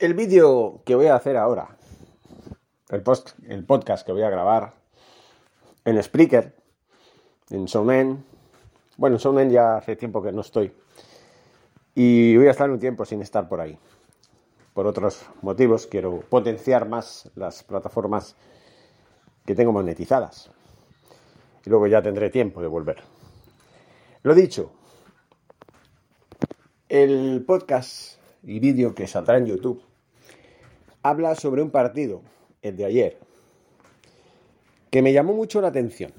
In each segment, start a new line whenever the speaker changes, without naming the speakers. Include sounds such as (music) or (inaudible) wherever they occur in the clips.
El vídeo que voy a hacer ahora, el, post, el podcast que voy a grabar en Spreaker, en Sonen, bueno, en Sonen ya hace tiempo que no estoy, y voy a estar un tiempo sin estar por ahí. Por otros motivos, quiero potenciar más las plataformas que tengo monetizadas. Y luego ya tendré tiempo de volver. Lo dicho, el podcast y vídeo que saldrá en YouTube, habla sobre un partido, el de ayer, que me llamó mucho la atención.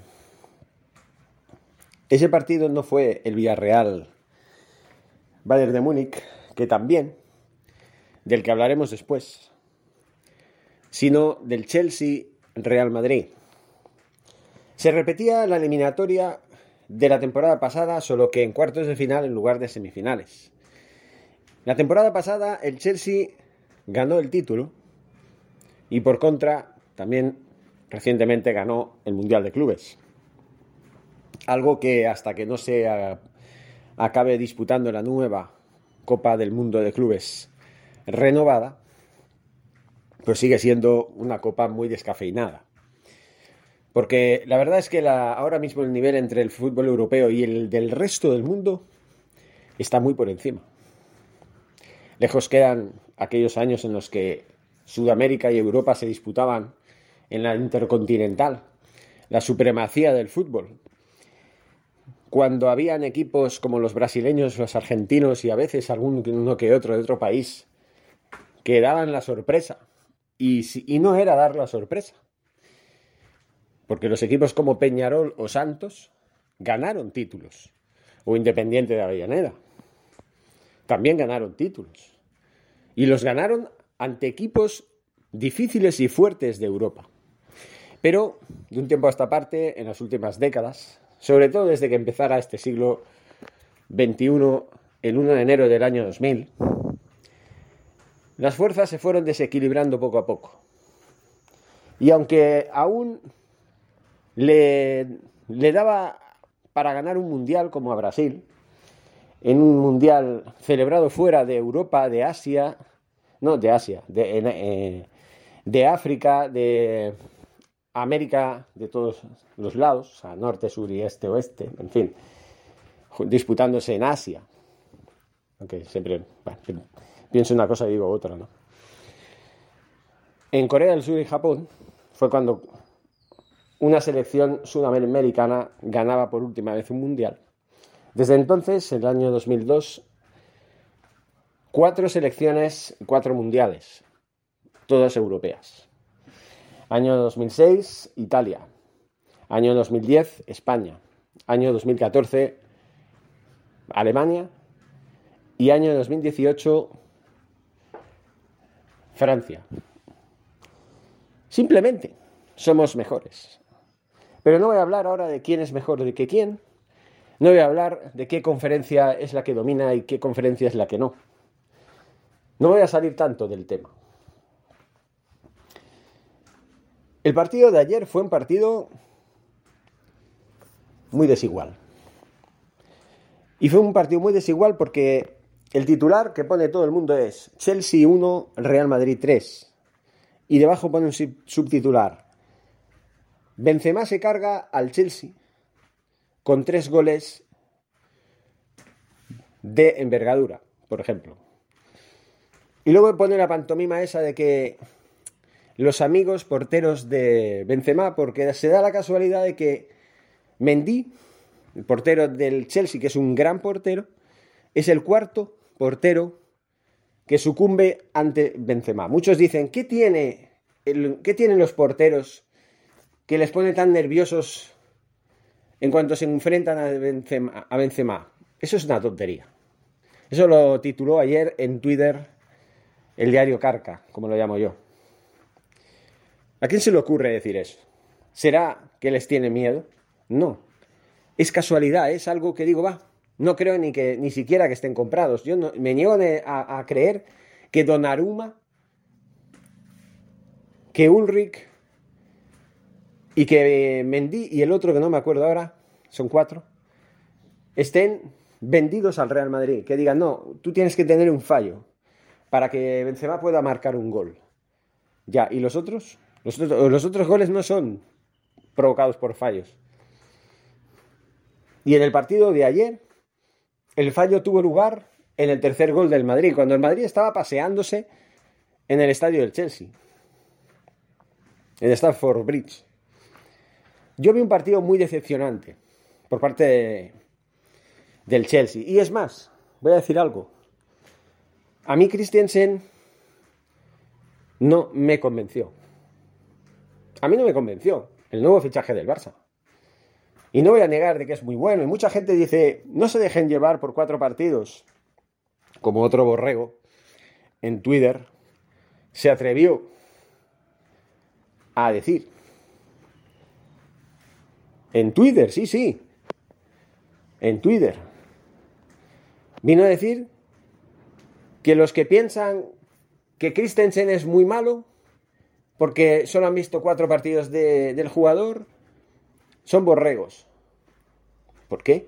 Ese partido no fue el Villarreal Bayern de Múnich, que también, del que hablaremos después, sino del Chelsea Real Madrid. Se repetía la eliminatoria de la temporada pasada, solo que en cuartos de final en lugar de semifinales. La temporada pasada el Chelsea ganó el título y por contra también recientemente ganó el Mundial de Clubes. Algo que hasta que no se acabe disputando la nueva Copa del Mundo de Clubes renovada, pues sigue siendo una copa muy descafeinada. Porque la verdad es que ahora mismo el nivel entre el fútbol europeo y el del resto del mundo está muy por encima. Lejos quedan aquellos años en los que Sudamérica y Europa se disputaban en la intercontinental la supremacía del fútbol. Cuando habían equipos como los brasileños, los argentinos y a veces alguno que otro de otro país que daban la sorpresa. Y, y no era dar la sorpresa. Porque los equipos como Peñarol o Santos ganaron títulos. O Independiente de Avellaneda también ganaron títulos. Y los ganaron ante equipos difíciles y fuertes de Europa. Pero de un tiempo a esta parte, en las últimas décadas, sobre todo desde que empezara este siglo XXI, el 1 de enero del año 2000, las fuerzas se fueron desequilibrando poco a poco. Y aunque aún le, le daba para ganar un mundial como a Brasil, en un mundial celebrado fuera de Europa, de Asia, no, de Asia, de, eh, de África, de América, de todos los lados, o sea, norte, sur y este, oeste, en fin, disputándose en Asia. Aunque siempre pienso una cosa y digo otra, ¿no? En Corea del Sur y Japón fue cuando una selección sudamericana ganaba por última vez un mundial desde entonces, en el año 2002, cuatro selecciones, cuatro mundiales, todas europeas. Año 2006, Italia. Año 2010, España. Año 2014, Alemania. Y año 2018, Francia. Simplemente somos mejores. Pero no voy a hablar ahora de quién es mejor de que quién, no voy a hablar de qué conferencia es la que domina y qué conferencia es la que no. No voy a salir tanto del tema. El partido de ayer fue un partido muy desigual. Y fue un partido muy desigual porque el titular que pone todo el mundo es Chelsea 1, Real Madrid 3. Y debajo pone un subtitular. Benzema se carga al Chelsea con tres goles de envergadura, por ejemplo. Y luego pone la pantomima esa de que los amigos porteros de Benzema, porque se da la casualidad de que Mendy, el portero del Chelsea, que es un gran portero, es el cuarto portero que sucumbe ante Benzema. Muchos dicen, ¿qué, tiene ¿qué tienen los porteros que les pone tan nerviosos en cuanto se enfrentan a Benzema? Eso es una tontería. Eso lo tituló ayer en Twitter el diario Carca, como lo llamo yo. ¿A quién se le ocurre decir eso? ¿Será que les tiene miedo? No. Es casualidad, es algo que digo, va. No creo ni que ni siquiera que estén comprados. Yo me niego a, a, creer que Donnarumma, que Ulrich y que Mendy y el otro que no me acuerdo ahora, son cuatro, estén vendidos al Real Madrid. Que digan, no, tú tienes que tener un fallo para que Benzema pueda marcar un gol. Ya, ¿y los otros? Los otros, goles no son provocados por fallos. Y en el partido de ayer, el fallo tuvo lugar en el tercer gol del Madrid, cuando el Madrid estaba paseándose en el estadio del Chelsea, en Stamford Bridge. Yo vi un partido muy decepcionante por parte del Chelsea. Y es más, voy a decir algo. A mí Christensen no me convenció. A mí no me convenció el nuevo fichaje del Barça. Y no voy a negar de que es muy bueno. Y mucha gente dice, no se dejen llevar por cuatro partidos, como otro borrego en Twitter se atrevió a decir. En Twitter, sí, sí. En Twitter. Vino a decir que los que piensan que Christensen es muy malo porque solo han visto cuatro partidos del jugador, son borregos. ¿Por qué?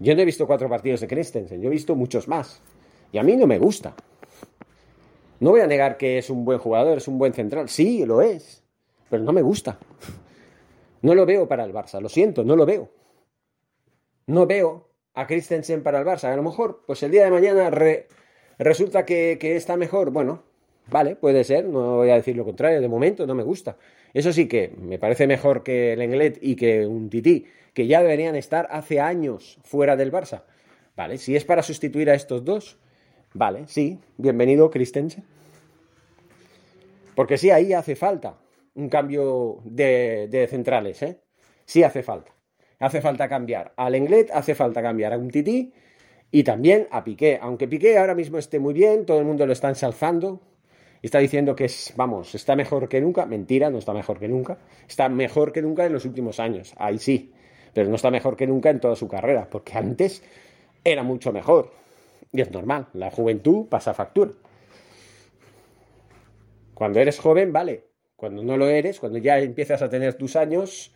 Yo no he visto cuatro partidos de Christensen, yo he visto muchos más. Y a mí no me gusta. No voy a negar que es un buen jugador, es un buen central. Sí, lo es. Pero no me gusta. No lo veo para el Barça, lo siento, no lo veo. No veo a Christensen para el Barça. A lo mejor, pues el día de mañana resulta que, que está mejor. Bueno, Vale, puede ser, no voy a decir lo contrario, de momento no me gusta. Eso sí que me parece mejor que el Englet y que un Tití, que ya deberían estar hace años fuera del Barça. Vale, si es para sustituir a estos dos, vale, sí, bienvenido Christensen. Porque sí, ahí hace falta un cambio de, centrales, ¿eh? Sí hace falta. Hace falta cambiar al Englet, hace falta cambiar a un Tití y también a Piqué. Aunque Piqué ahora mismo esté muy bien, todo el mundo lo está ensalzando, está diciendo que es, vamos, está mejor que nunca. Mentira, no está mejor que nunca. Está mejor que nunca en los últimos años. Ahí sí. Pero no está mejor que nunca en toda su carrera, porque antes era mucho mejor. Y es normal, la juventud pasa factura. Cuando eres joven, vale. Cuando no lo eres, cuando ya empiezas a tener tus años,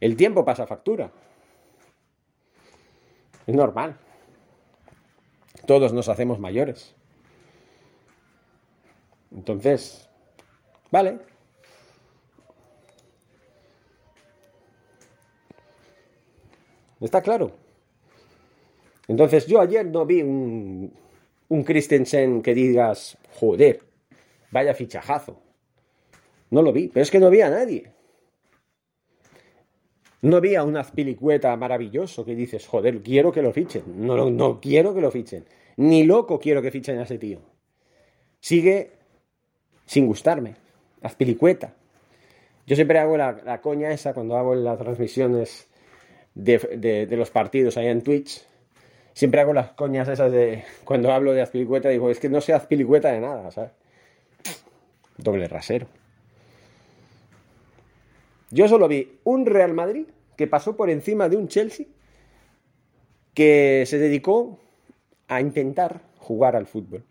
el tiempo pasa factura. Es normal. Todos nos hacemos mayores. Entonces, vale. ¿Está claro? Entonces yo ayer no vi un, un Christensen que digas, joder, vaya fichajazo. No lo vi, pero es que no vi a nadie. No vi a un Azpilicueta maravilloso que dices, joder, quiero que lo fichen. No, no quiero que lo fichen. Ni loco quiero que fichen a ese tío. Sigue sin gustarme. Azpilicueta. Yo siempre hago la, coña esa cuando hago las transmisiones de, los partidos ahí en Twitch. Siempre hago las coñas esas de cuando hablo de Azpilicueta, digo, es que no sé Azpilicueta de nada, ¿sabes? Doble rasero. Yo solo vi un Real Madrid que pasó por encima de un Chelsea que se dedicó a intentar jugar al fútbol.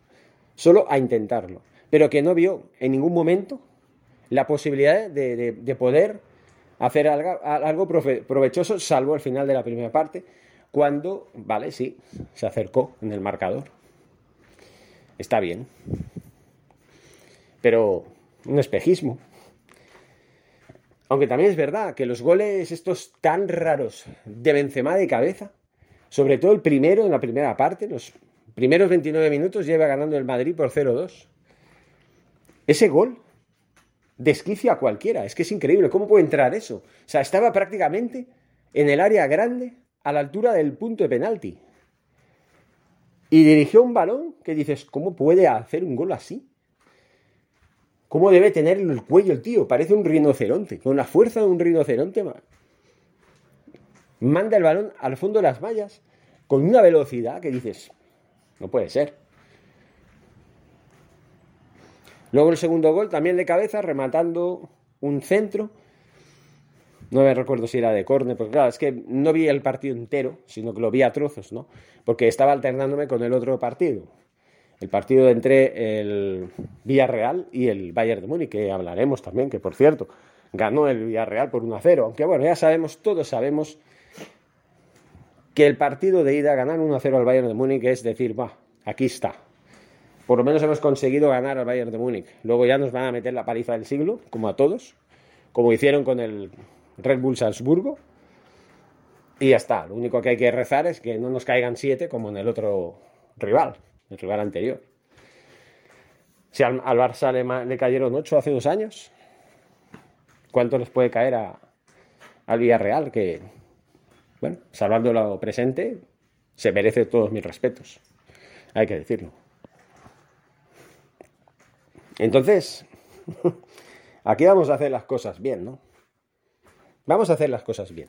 Solo a intentarlo pero que no vio en ningún momento la posibilidad de, poder hacer algo, provechoso, salvo al final de la primera parte, cuando, vale, sí, se acercó en el marcador. Está bien. Pero un espejismo. Aunque también es verdad que los goles estos tan raros de Benzema de cabeza, sobre todo el primero en la primera parte, los Primeros 29 minutos lleva ganando el Madrid por 0-2. Ese gol desquicia a cualquiera. Es que es increíble. ¿Cómo puede entrar eso? O sea, estaba prácticamente en el área grande a la altura del punto de penalti. Y dirigió un balón que dices, ¿cómo puede hacer un gol así? ¿Cómo debe tener el cuello el tío? Parece un rinoceronte, con la fuerza de un rinoceronte. Manda el balón al fondo de las mallas con una velocidad que dices, no puede ser. Luego el segundo gol también de cabeza, rematando un centro no me recuerdo si era de córner, porque claro, es que no vi el partido entero, sino que lo vi a trozos, ¿no? Porque estaba alternándome con el otro partido. El partido entre el Villarreal y el Bayern de Múnich, que hablaremos también, que por cierto, ganó el Villarreal por 1 a 0. Aunque bueno, ya sabemos, todos sabemos que el partido de ida, ganar 1 a 0 al Bayern de Múnich, es decir, va, aquí está. Por lo menos hemos conseguido ganar al Bayern de Múnich. Luego ya nos van a meter la paliza del siglo, como a todos, como hicieron con el Red Bull Salzburgo. Y ya está. Lo único que hay que rezar es que no nos caigan siete como en el otro rival, el rival anterior. Si al, Barça le, cayeron ocho hace dos años, ¿cuánto les puede caer a, al Villarreal? Que, bueno, salvando lo presente, se merece todos mis respetos. Hay que decirlo. Entonces, (laughs) aquí vamos a hacer las cosas bien, ¿no? Vamos a hacer las cosas bien.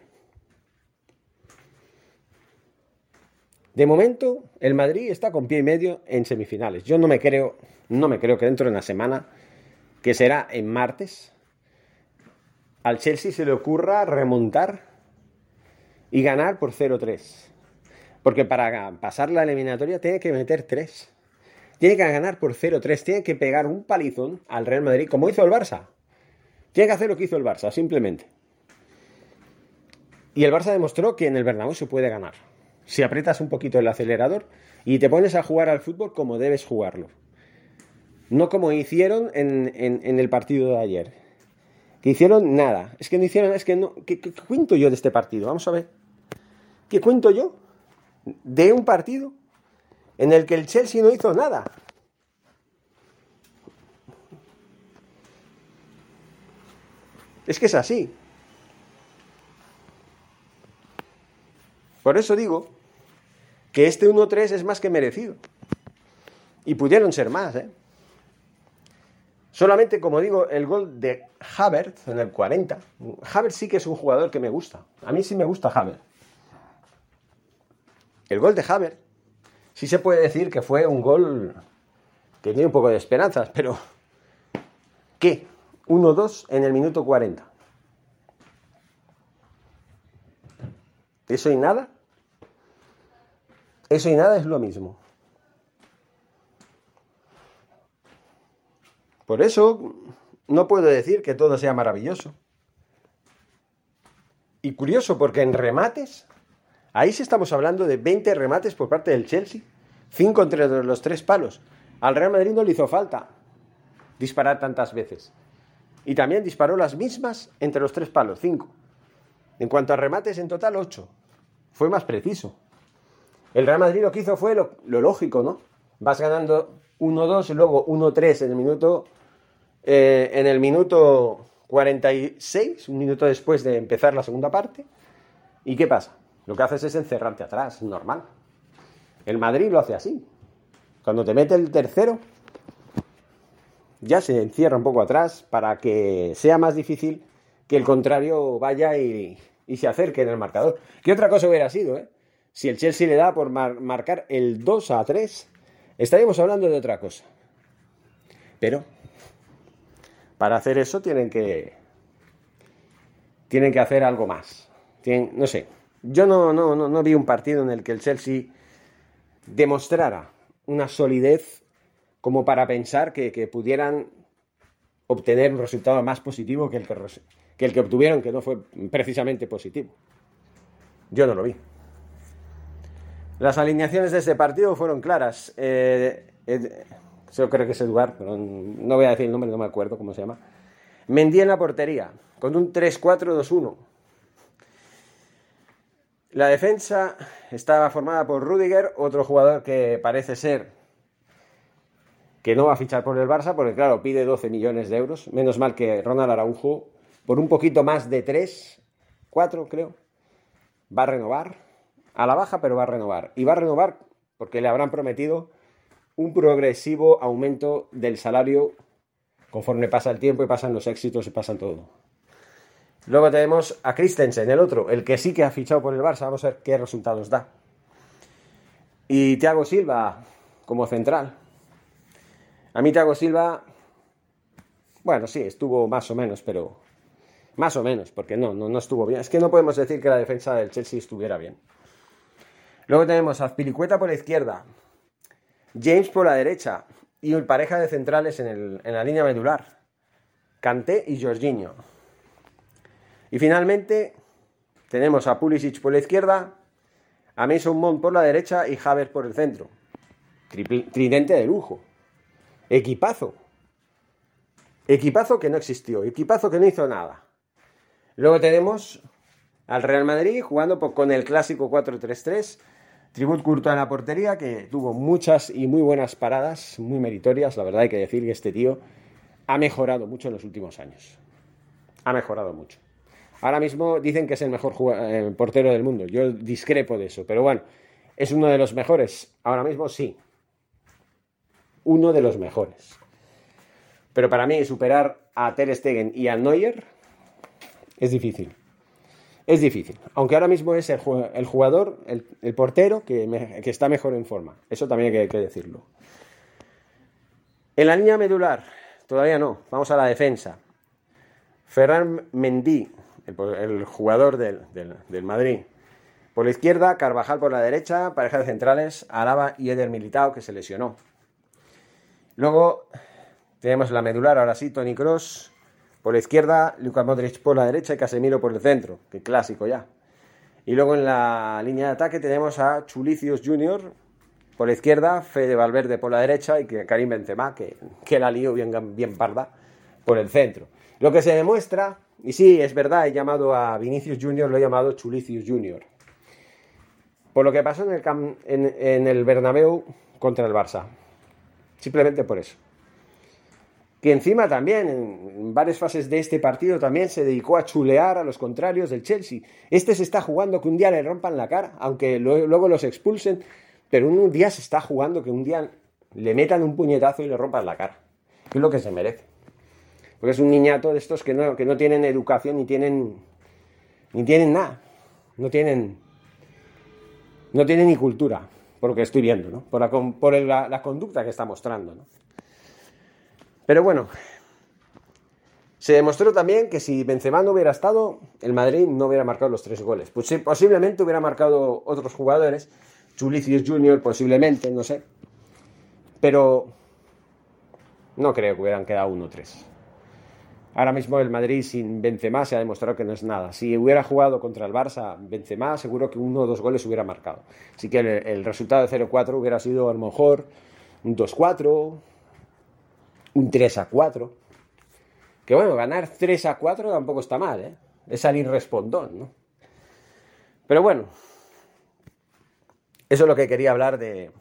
De momento, el Madrid está con pie y medio en semifinales. Yo no me creo, no me creo que dentro de una semana, que será en martes, al Chelsea se le ocurra remontar y ganar por 0-3. Porque para pasar la eliminatoria tiene que meter 3. Tiene que ganar por 0-3. Tiene que pegar un palizón al Real Madrid, como hizo el Barça. Tiene que hacer lo que hizo el Barça, simplemente. Y el Barça demostró que en el Bernabéu se puede ganar. Si aprietas un poquito el acelerador y te pones a jugar al fútbol como debes jugarlo. No como hicieron en, el partido de ayer. Que hicieron nada. Es que no hicieron, es que no. ¿qué, ¿Qué cuento yo de este partido? Vamos a ver. ¿Qué cuento yo de un partido en el que el Chelsea no hizo nada? Es que es así. Por eso digo que este 1-3 es más que merecido. Y pudieron ser más, ¿eh? Solamente, como digo, el gol de Havertz en el 40. Havertz sí que es un jugador que me gusta. A mí sí me gusta Havertz. El gol de Havertz sí se puede decir que fue un gol que tiene un poco de esperanzas, pero ¿qué? 1-2 en el minuto 40. ¿Eso y nada? Eso y nada es lo mismo. Por eso no puedo decir que todo sea maravilloso. Y curioso, porque en remates, ahí sí estamos hablando de 20 remates por parte del Chelsea, 5 entre los tres palos. Al Real Madrid no le hizo falta disparar tantas veces. Y también disparó las mismas entre los tres palos, 5. En cuanto a remates, en total 8. Fue más preciso. El Real Madrid lo que hizo fue lo, lógico, ¿no? Vas ganando 1-2 y luego 1-3 en el minuto eh, en el minuto 46, un minuto después de empezar la segunda parte. ¿Y qué pasa? Lo que haces es encerrarte atrás, normal. El Madrid lo hace así. Cuando te mete el tercero, ya se encierra un poco atrás para que sea más difícil que el contrario vaya y, y se acerque en el marcador. ¿Qué otra cosa hubiera sido, eh? Si el Chelsea le da por marcar el 2 a 3, estaríamos hablando de otra cosa. Pero para hacer eso tienen que tienen que hacer algo más. no sé. Yo no, no, no, vi un partido en el que el Chelsea demostrara una solidez como para pensar que, pudieran obtener un resultado más positivo que el que, que el que obtuvieron, que no fue precisamente positivo. Yo no lo vi. Las alineaciones de ese partido fueron claras. Eh, yo creo que es Eduard, pero no voy a decir el nombre, no me acuerdo cómo se llama. Mendy en la portería, con un 3-4-2-1. La defensa estaba formada por Rudiger, otro jugador que parece ser que no va a fichar por el Barça, porque claro, pide 12 millones de euros. Menos mal que Ronald Araujo, por un poquito más de 3, 4 creo, va a renovar. A la baja, pero va a renovar. Y va a renovar porque le habrán prometido un progresivo aumento del salario conforme pasa el tiempo y pasan los éxitos y pasan todo. Luego tenemos a Christensen, el otro, el que sí que ha fichado por el Barça. Vamos a ver qué resultados da. Y Thiago Silva como central. A mí Thiago Silva, bueno, sí, estuvo más o menos, pero más o menos, porque no, no, no estuvo bien. Es que no podemos decir que la defensa del Chelsea estuviera bien. Luego tenemos a Pilicueta por la izquierda, James por la derecha y un pareja de centrales en, en la línea medular, Kanté y Jorginho. Y finalmente tenemos a Pulisic por la izquierda, a Mason Mount por la derecha y Havertz por el centro. tridente de lujo. Equipazo. Equipazo que no existió, equipazo que no hizo nada. Luego tenemos al Real Madrid jugando con el clásico 4-3-3. Tribut Courtois en la portería, que tuvo muchas y muy buenas paradas, muy meritorias. La verdad hay que decir que este tío ha mejorado mucho en los últimos años. Ha mejorado mucho. Ahora mismo dicen que es el mejor eh, portero del mundo. Yo discrepo de eso, pero bueno, es uno de los mejores. Ahora mismo sí. Uno de los mejores. Pero para mí superar a Ter Stegen y a Neuer es difícil. Es difícil. Aunque ahora mismo es el, jugador, el, portero que, está mejor en forma. Eso también hay que decirlo. En la línea medular, todavía no. Vamos a la defensa. Ferran Mendy, el, jugador del, Madrid. Por la izquierda, Carvajal por la derecha, pareja de centrales, Araba y Eder Militao, que se lesionó. Luego tenemos la medular, ahora sí, Tony Cross. Por la izquierda, Lucas Modric por la derecha y Casemiro por el centro, que clásico ya. Y luego en la línea de ataque tenemos a Chulicios Jr. por la izquierda, Fede Valverde por la derecha y Karim Benzema, que, que la lío bien, bien parda, por el centro. Lo que se demuestra y sí, es verdad, he llamado a Vinicius Junior, lo he llamado Chulicius Junior. Por lo que pasó en el, en, el Bernabéu contra el Barça. Simplemente por eso. Que encima también, en varias fases de este partido, también se dedicó a chulear a los contrarios del Chelsea. Este se está jugando que un día le rompan la cara, aunque luego los expulsen, pero un día se está jugando que un día le metan un puñetazo y le rompan la cara. Es lo que se merece. Porque es un niñato de estos que no, que no tienen educación ni tienen, ni tienen nada. No tienen, no tienen ni cultura, por lo que estoy viendo, ¿no? Por, la, por la, conducta que está mostrando, ¿no? Pero bueno, se demostró también que si Benzema no hubiera estado, el Madrid no hubiera marcado los tres goles. Pues posiblemente hubiera marcado otros jugadores, Chulicius Junior posiblemente, no sé. Pero no creo que hubieran quedado uno o tres. Ahora mismo el Madrid sin Benzema se ha demostrado que no es nada. Si hubiera jugado contra el Barça Benzema, seguro que uno o dos goles hubiera marcado. Así que el, resultado de 0-4 hubiera sido a lo mejor un 2-4, un 3-4. Que bueno, ganar 3-4 tampoco está mal, ¿eh? Es salir respondón, ¿no? Pero bueno, eso es lo que quería hablar de,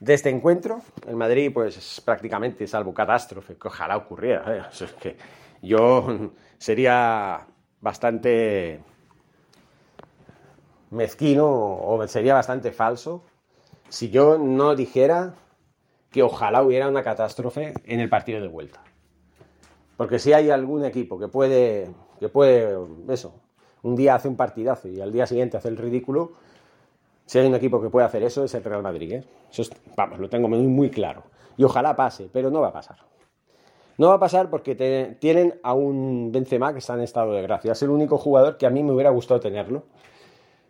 de este encuentro. El Madrid, pues prácticamente, salvo catástrofe, que ojalá ocurriera. ¿eh? Es que yo sería bastante mezquino o sería bastante falso si yo no dijera que ojalá hubiera una catástrofe en el partido de vuelta. Porque si hay algún equipo que puede, que puede, eso, un día hace un partidazo y al día siguiente hace el ridículo, si hay un equipo que puede hacer eso es el Real Madrid. ¿eh? Eso vamos, lo tengo muy, muy claro. Y ojalá pase, pero no va a pasar. No va a pasar porque tienen a un Benzema que está en estado de gracia. Es el único jugador que a mí me hubiera gustado tenerlo.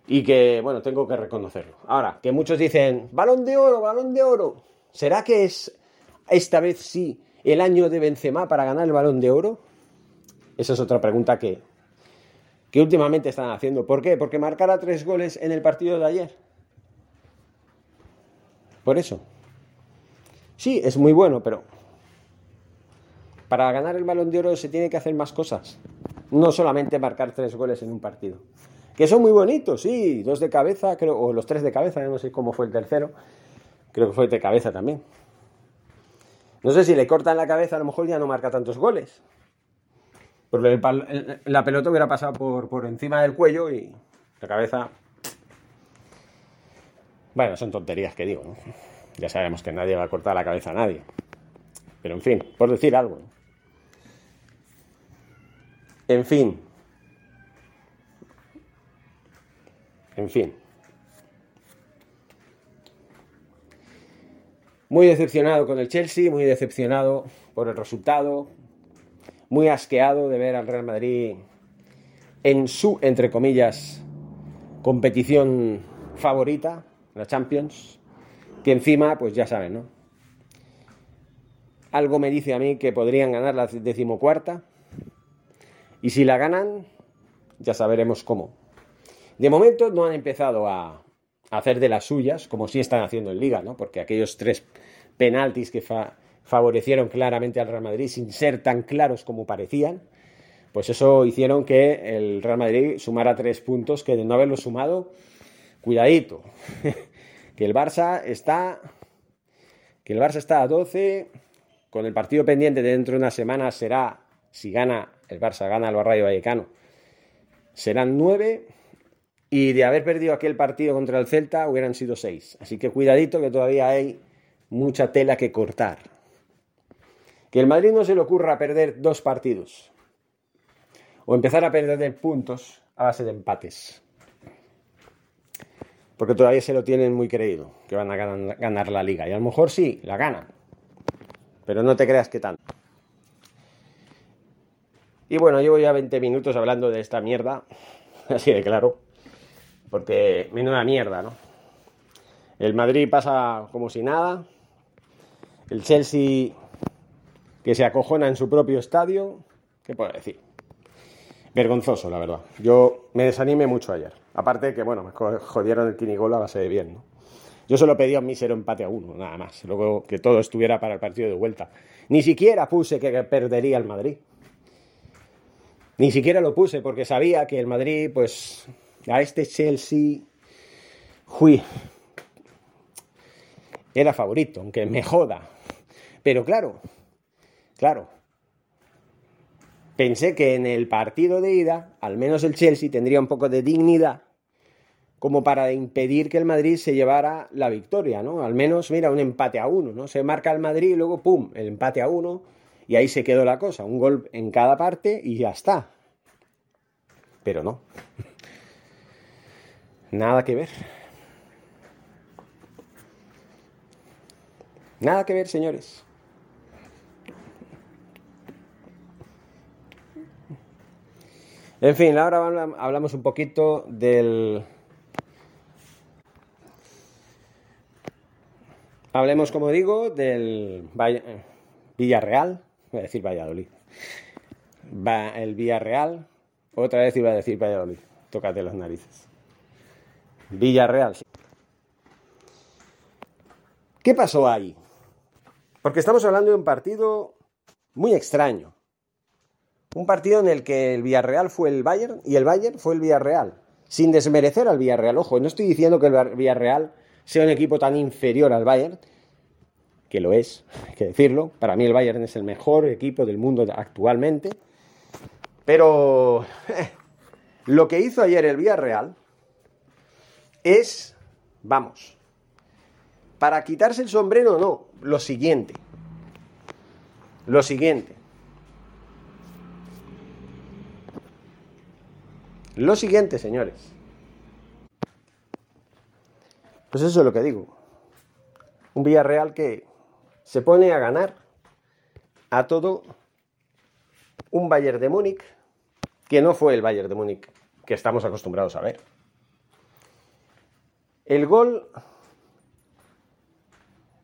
Y que, bueno, tengo que reconocerlo. Ahora, que muchos dicen, balón de oro, balón de oro. ¿Será que es esta vez sí el año de Benzema para ganar el balón de oro? Esa es otra pregunta que, que últimamente están haciendo. ¿Por qué? Porque marcara tres goles en el partido de ayer. Por eso. Sí, es muy bueno, pero para ganar el balón de oro se tiene que hacer más cosas. No solamente marcar tres goles en un partido. Que son muy bonitos, sí, dos de cabeza, creo, o los tres de cabeza, no sé cómo fue el tercero. Creo que fue de cabeza también. No sé si le cortan la cabeza, a lo mejor ya no marca tantos goles. Porque la pelota hubiera pasado por, por encima del cuello y la cabeza. Bueno, son tonterías que digo, ¿no? Ya sabemos que nadie va a cortar la cabeza a nadie. Pero en fin, por decir algo. En fin. En fin. Muy decepcionado con el Chelsea, muy decepcionado por el resultado, muy asqueado de ver al Real Madrid en su, entre comillas, competición favorita, la Champions, que encima, pues ya saben, ¿no? Algo me dice a mí que podrían ganar la decimocuarta, y si la ganan, ya sabremos cómo. De momento no han empezado a, hacer de las suyas, como sí están haciendo en Liga, ¿no? Porque aquellos tres penaltis que favorecieron claramente al Real Madrid sin ser tan claros como parecían, pues eso hicieron que el Real Madrid sumara tres puntos que de no haberlo sumado, cuidadito, (laughs) que el Barça está que el Barça está a 12 con el partido pendiente de dentro de una semana será si gana el Barça gana al Rayo Vallecano serán nueve y de haber perdido aquel partido contra el Celta hubieran sido seis. Así que cuidadito que todavía hay mucha tela que cortar. Que el Madrid no se le ocurra perder dos partidos o empezar a perder puntos a base de empates. Porque todavía se lo tienen muy creído, que van a ganar la liga. Y a lo mejor sí, la ganan. Pero no te creas que tanto. Y bueno, llevo ya 20 minutos hablando de esta mierda. (laughs) Así de claro. Porque menuda mierda, ¿no? El Madrid pasa como si nada. El Chelsea que se acojona en su propio estadio. ¿Qué puedo decir? Vergonzoso, la verdad. Yo me desanimé mucho ayer. Aparte que, bueno, me jodieron el Tinigol a base de bien, ¿no? Yo solo pedí un mísero empate a uno, nada más. Luego que todo estuviera para el partido de vuelta. Ni siquiera puse que perdería el Madrid. Ni siquiera lo puse porque sabía que el Madrid, pues, a este Chelsea, fui, era favorito, aunque me joda. Pero claro, claro, pensé que en el partido de ida, al menos el Chelsea tendría un poco de dignidad como para impedir que el Madrid se llevara la victoria, ¿no? Al menos, mira, un empate a uno, ¿no? Se marca el Madrid y luego, ¡pum!, el empate a uno y ahí se quedó la cosa, un gol en cada parte y ya está. Pero no. Nada que ver. Nada que ver, señores. En fin, ahora hablamos un poquito del... Hablemos, como digo, del Villarreal. Voy a decir Valladolid. Va el Villarreal. Otra vez iba a decir Valladolid. Tócate las narices. Villarreal. ¿Qué pasó ahí? Porque estamos hablando de un partido muy extraño. Un partido en el que el Villarreal fue el Bayern y el Bayern fue el Villarreal. Sin desmerecer al Villarreal. Ojo, no estoy diciendo que el Villarreal sea un equipo tan inferior al Bayern, que lo es, hay que decirlo. Para mí el Bayern es el mejor equipo del mundo actualmente. Pero eh, lo que hizo ayer el Villarreal es, vamos, para quitarse el sombrero no, lo siguiente. Lo siguiente. Lo siguiente, señores. Pues eso es lo que digo. Un Villarreal que se pone a ganar a todo un Bayern de Múnich que no fue el Bayern de Múnich que estamos acostumbrados a ver. El gol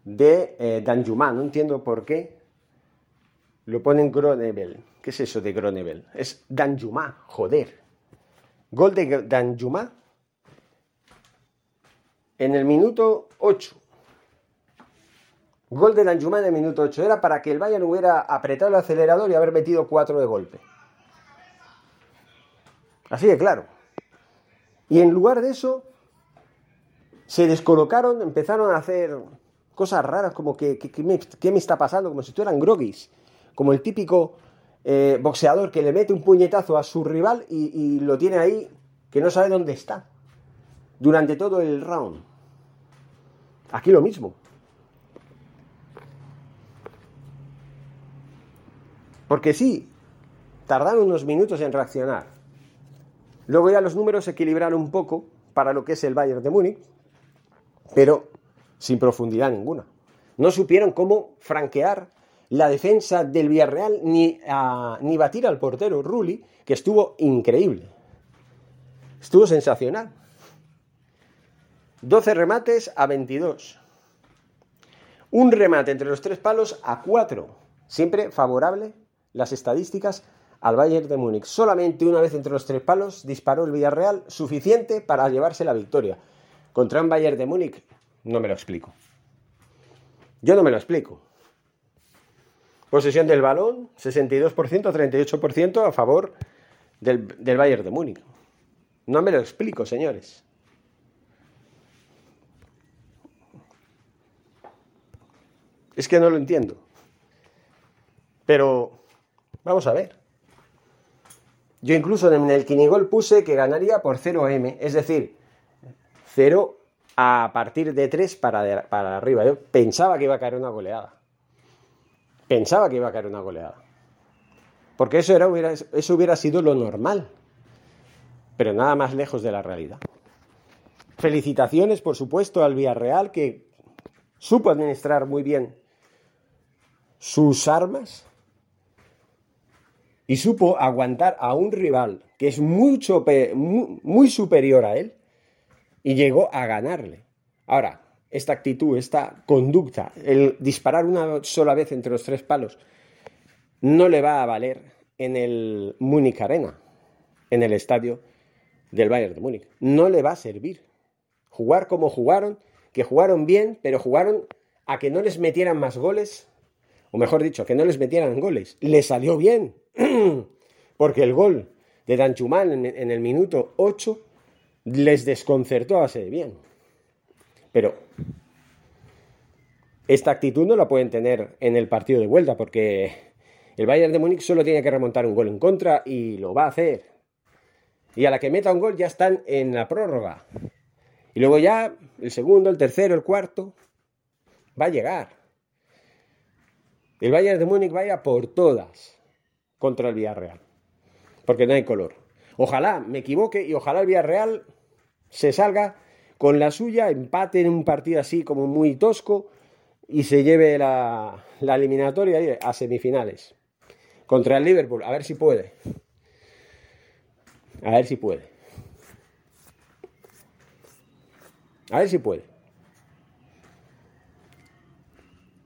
de eh, no entiendo por qué lo ponen Gronevel. ¿Qué es eso de Gronevel? Es Danjuma, joder. Gol de Danjuma en el minuto 8. Gol de Danjuma en el minuto 8. Era para que el Bayern hubiera apretado el acelerador y haber metido 4 de golpe. Así de claro. Y en lugar de eso, se descolocaron, empezaron a hacer cosas raras, como que, ¿qué me, está pasando? Como si estuvieran groggies, como el típico eh, boxeador que le mete un puñetazo a su rival y, lo tiene ahí, que no sabe dónde está, durante todo el round. Aquí lo mismo. Porque sí, tardaron unos minutos en reaccionar. Luego ya los números se equilibraron un poco para lo que es el Bayern de Múnich, pero sin profundidad ninguna. No supieron cómo franquear la defensa del Villarreal ni, ni batir al portero Rulli, que estuvo increíble. Estuvo sensacional. 12 remates a 22. Un remate entre los tres palos a 4. Siempre favorable las estadísticas al Bayern de Múnich. Solamente una vez entre los tres palos disparó el Villarreal suficiente para llevarse la victoria. Contra un Bayern de Múnich no me lo explico. Yo no me lo explico. Posesión del balón, 62%, 38% a favor del, del Bayern de Múnich. No me lo explico, señores. Es que no lo entiendo. Pero vamos a ver. Yo incluso en el Kinigol puse que ganaría por 0M, es decir, 0 a partir de 3 para, para arriba. Yo pensaba que iba a caer una goleada. Pensaba que iba a caer una goleada. Porque eso, era, hubiera, eso hubiera sido lo normal. Pero nada más lejos de la realidad. Felicitaciones, por supuesto, al Villarreal que supo administrar muy bien sus armas y supo aguantar a un rival que es mucho, muy superior a él y llegó a ganarle. Ahora, esta actitud, esta conducta, el disparar una sola vez entre los tres palos, no le va a valer en el Múnich Arena, en el estadio del Bayern de Múnich. No le va a servir. Jugar como jugaron, que jugaron bien, pero jugaron a que no les metieran más goles, o mejor dicho, que no les metieran goles. Le salió bien, (clears throat) porque el gol de Danchumal en, en el minuto 8 les desconcertó a base de bien. Pero esta actitud no la pueden tener en el partido de vuelta porque el Bayern de Múnich solo tiene que remontar un gol en contra y lo va a hacer. Y a la que meta un gol ya están en la prórroga. Y luego ya el segundo, el tercero, el cuarto va a llegar. El Bayern de Múnich vaya por todas contra el Villarreal. Porque no hay color. Ojalá me equivoque y ojalá el Villarreal se salga con la suya, empate en un partido así como muy tosco y se lleve la, eliminatoria a semifinales contra el Liverpool. A ver si puede. A ver si puede. A ver si puede.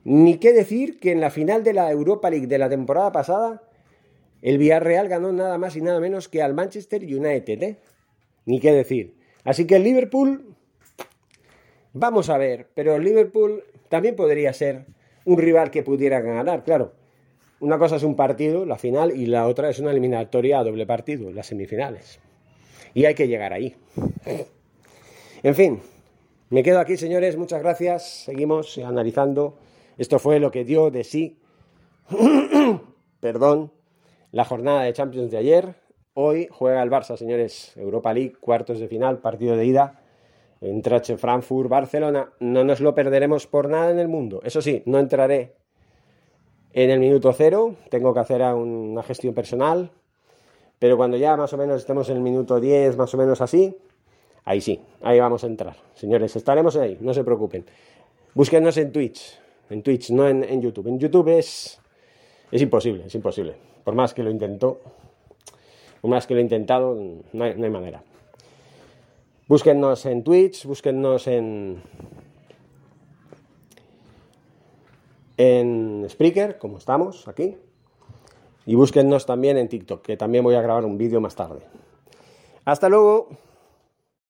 Ni qué decir que en la final de la Europa League de la temporada pasada, el Villarreal ganó nada más y nada menos que al Manchester United. ¿eh? Ni qué decir. Así que el Liverpool, vamos a ver, pero el Liverpool también podría ser un rival que pudiera ganar, claro. Una cosa es un partido, la final, y la otra es una eliminatoria a doble partido, las semifinales. Y hay que llegar ahí. En fin, me quedo aquí, señores. Muchas gracias. Seguimos analizando. Esto fue lo que dio de sí, (coughs) perdón, la jornada de Champions de ayer. Hoy juega el Barça, señores. Europa League, cuartos de final, partido de ida. Entrache Frankfurt, Barcelona. No nos lo perderemos por nada en el mundo. Eso sí, no entraré en el minuto cero. Tengo que hacer una gestión personal. Pero cuando ya más o menos estemos en el minuto 10, más o menos así, ahí sí, ahí vamos a entrar. Señores, estaremos ahí, no se preocupen. Búsquenos en Twitch, en Twitch, no en, en YouTube. En YouTube es, es imposible, es imposible. Por más que lo intento, una vez que lo he intentado, no hay, manera. Búsquennos en Twitch, búsquennos en, en Spreaker, como estamos aquí. Y búsquennos también en TikTok, que también voy a grabar un vídeo más tarde. Hasta luego.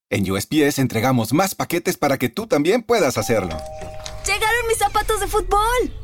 En USPS entregamos más paquetes para que tú también puedas hacerlo.
¡Llegaron mis zapatos de fútbol!